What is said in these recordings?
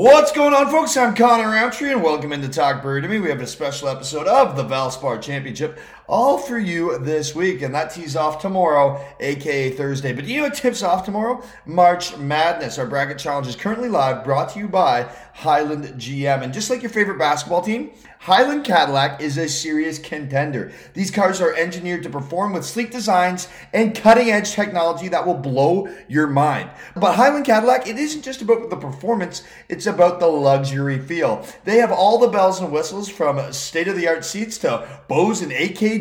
What's going on, folks? I'm Connor Roundtree, and welcome into Talk Birdie to me. We have a special episode of the Valspar Championship all for you this week, and that tees off tomorrow, aka Thursday. But you know what tips off tomorrow? March Madness. Our bracket challenge is currently live, brought to you by Highland GM. And just like your favorite basketball team, Highland Cadillac is a serious contender. These cars are engineered to perform with sleek designs and cutting edge technology that will blow your mind. But Highland Cadillac, it isn't just about the performance, it's about the luxury feel. They have all the bells and whistles from state of the art seats to Bose and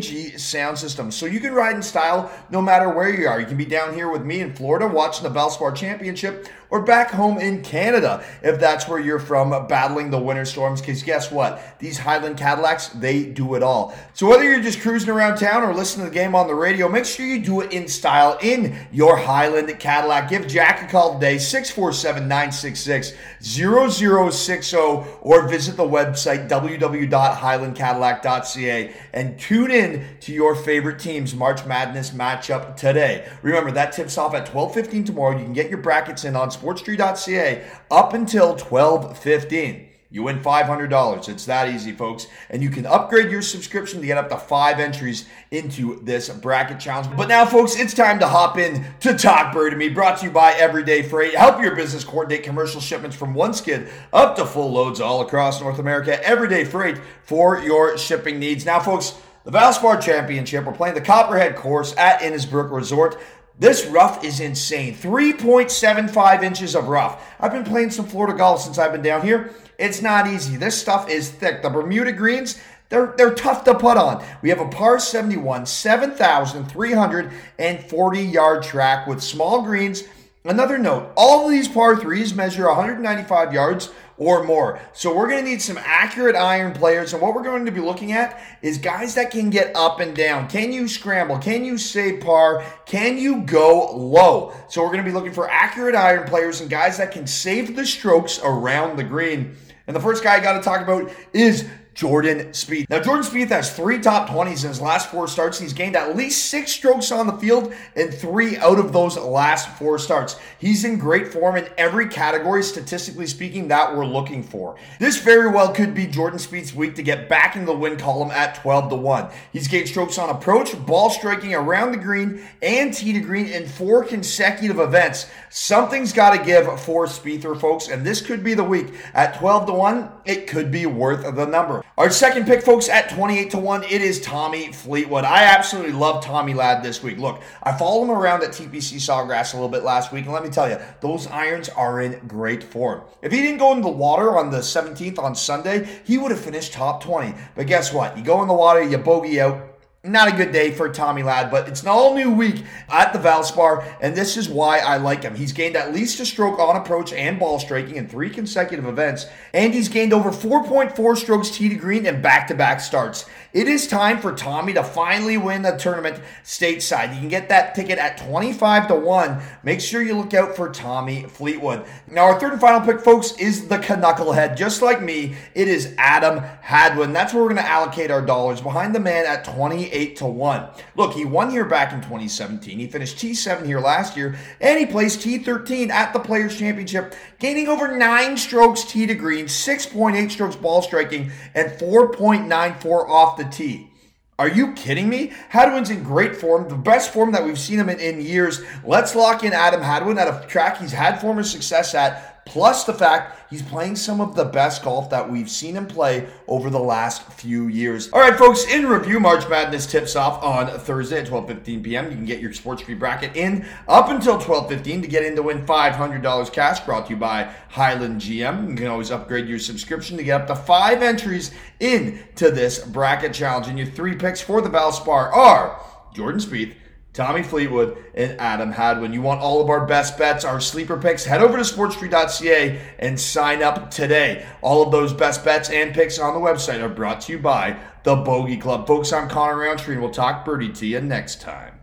Sound system. So you can ride in style no matter where you are. You can be down here with me in Florida watching the Valspar Championship or back home in Canada if that's where you're from battling the winter storms. Because guess what? These Highland Cadillacs, they do it all. So whether you're just cruising around town or listening to the game on the radio, make sure you do it in style in your Highland Cadillac. Give Jack a call today, 647 966 0060, or visit the website www.highlandcadillac.ca and tune in to your favorite team's March Madness matchup today. Remember, that tips off at 12:15 tomorrow. You can get your brackets in on sportstree.ca up until 12:15. You win $500. It's that easy, folks. And you can upgrade your subscription to get up to five entries into this bracket challenge. But now, folks, it's time to hop in to Talk Bird to Me, brought to you by Everyday Freight. Help your business coordinate commercial shipments from one skid up to full loads all across North America. Everyday Freight for your shipping needs. Now, folks, the Valspar Championship, we're playing the Copperhead course at Innisbrook Resort. This rough is insane. 3.75 inches of rough. I've been playing some Florida golf since I've been down here. It's not easy. This stuff is thick. The Bermuda greens, they're, they're tough to put on. We have a par 71, 7,340 yard track with small greens. Another note all of these par threes measure 195 yards or more. So we're going to need some accurate iron players. And what we're going to be looking at is guys that can get up and down. Can you scramble? Can you save par? Can you go low? So we're going to be looking for accurate iron players and guys that can save the strokes around the green. And the first guy I got to talk about is Jordan Spieth. Now, Jordan Spieth has three top 20s in his last four starts. He's gained at least six strokes on the field in three out of those last four starts. He's in great form in every category, statistically speaking, that we're looking for. This very well could be Jordan Spieth's week to get back in the win column at 12 to 1. He's gained strokes on approach, ball striking around the green, and tee to green in four consecutive events. Something's got to give for Spiether, folks, and this could be the week. At 12 to 1, it could be worth the number. Our second pick, folks, at 28 to 1, it is Tommy Fleetwood. I absolutely love Tommy Lad this week. Look, I followed him around at TPC Sawgrass a little bit last week, and let me tell you, those irons are in great form. If he didn't go in the water on the 17th on Sunday, he would have finished top 20. But guess what? You go in the water, you bogey out, not a good day for Tommy Lad, but it's an all new week at the Valspar, and this is why I like him. He's gained at least a stroke on approach and ball striking in three consecutive events, and he's gained over 4.4 strokes tee to green in back to back starts. It is time for Tommy to finally win the tournament stateside. You can get that ticket at 25 to 1. Make sure you look out for Tommy Fleetwood. Now, our third and final pick, folks, is the Knucklehead. Just like me, it is Adam Hadwin. That's where we're going to allocate our dollars behind the man at 28 to 1. Look, he won here back in 2017. He finished T7 here last year, and he placed T13 at the Players' Championship, gaining over nine strokes tee to green, 6.8 strokes ball striking, and 4.94 off the tee. Are you kidding me? Hadwin's in great form, the best form that we've seen him in, in years. Let's lock in Adam Hadwin at a track he's had former success at plus the fact he's playing some of the best golf that we've seen him play over the last few years. All right, folks, in review, March Madness tips off on Thursday at 12:15 p.m. You can get your sports free bracket in up until 12:15 to get in to win $500 cash brought to you by Highland GM. You can always upgrade your subscription to get up to 5 entries into this bracket challenge and your three picks for the Valspar are Jordan Spieth, Tommy Fleetwood, and Adam Hadwin. You want all of our best bets, our sleeper picks? Head over to sportstreet.ca and sign up today. All of those best bets and picks on the website are brought to you by the Bogey Club. Folks, I'm Connor Roundtree, and we'll talk birdie to you next time.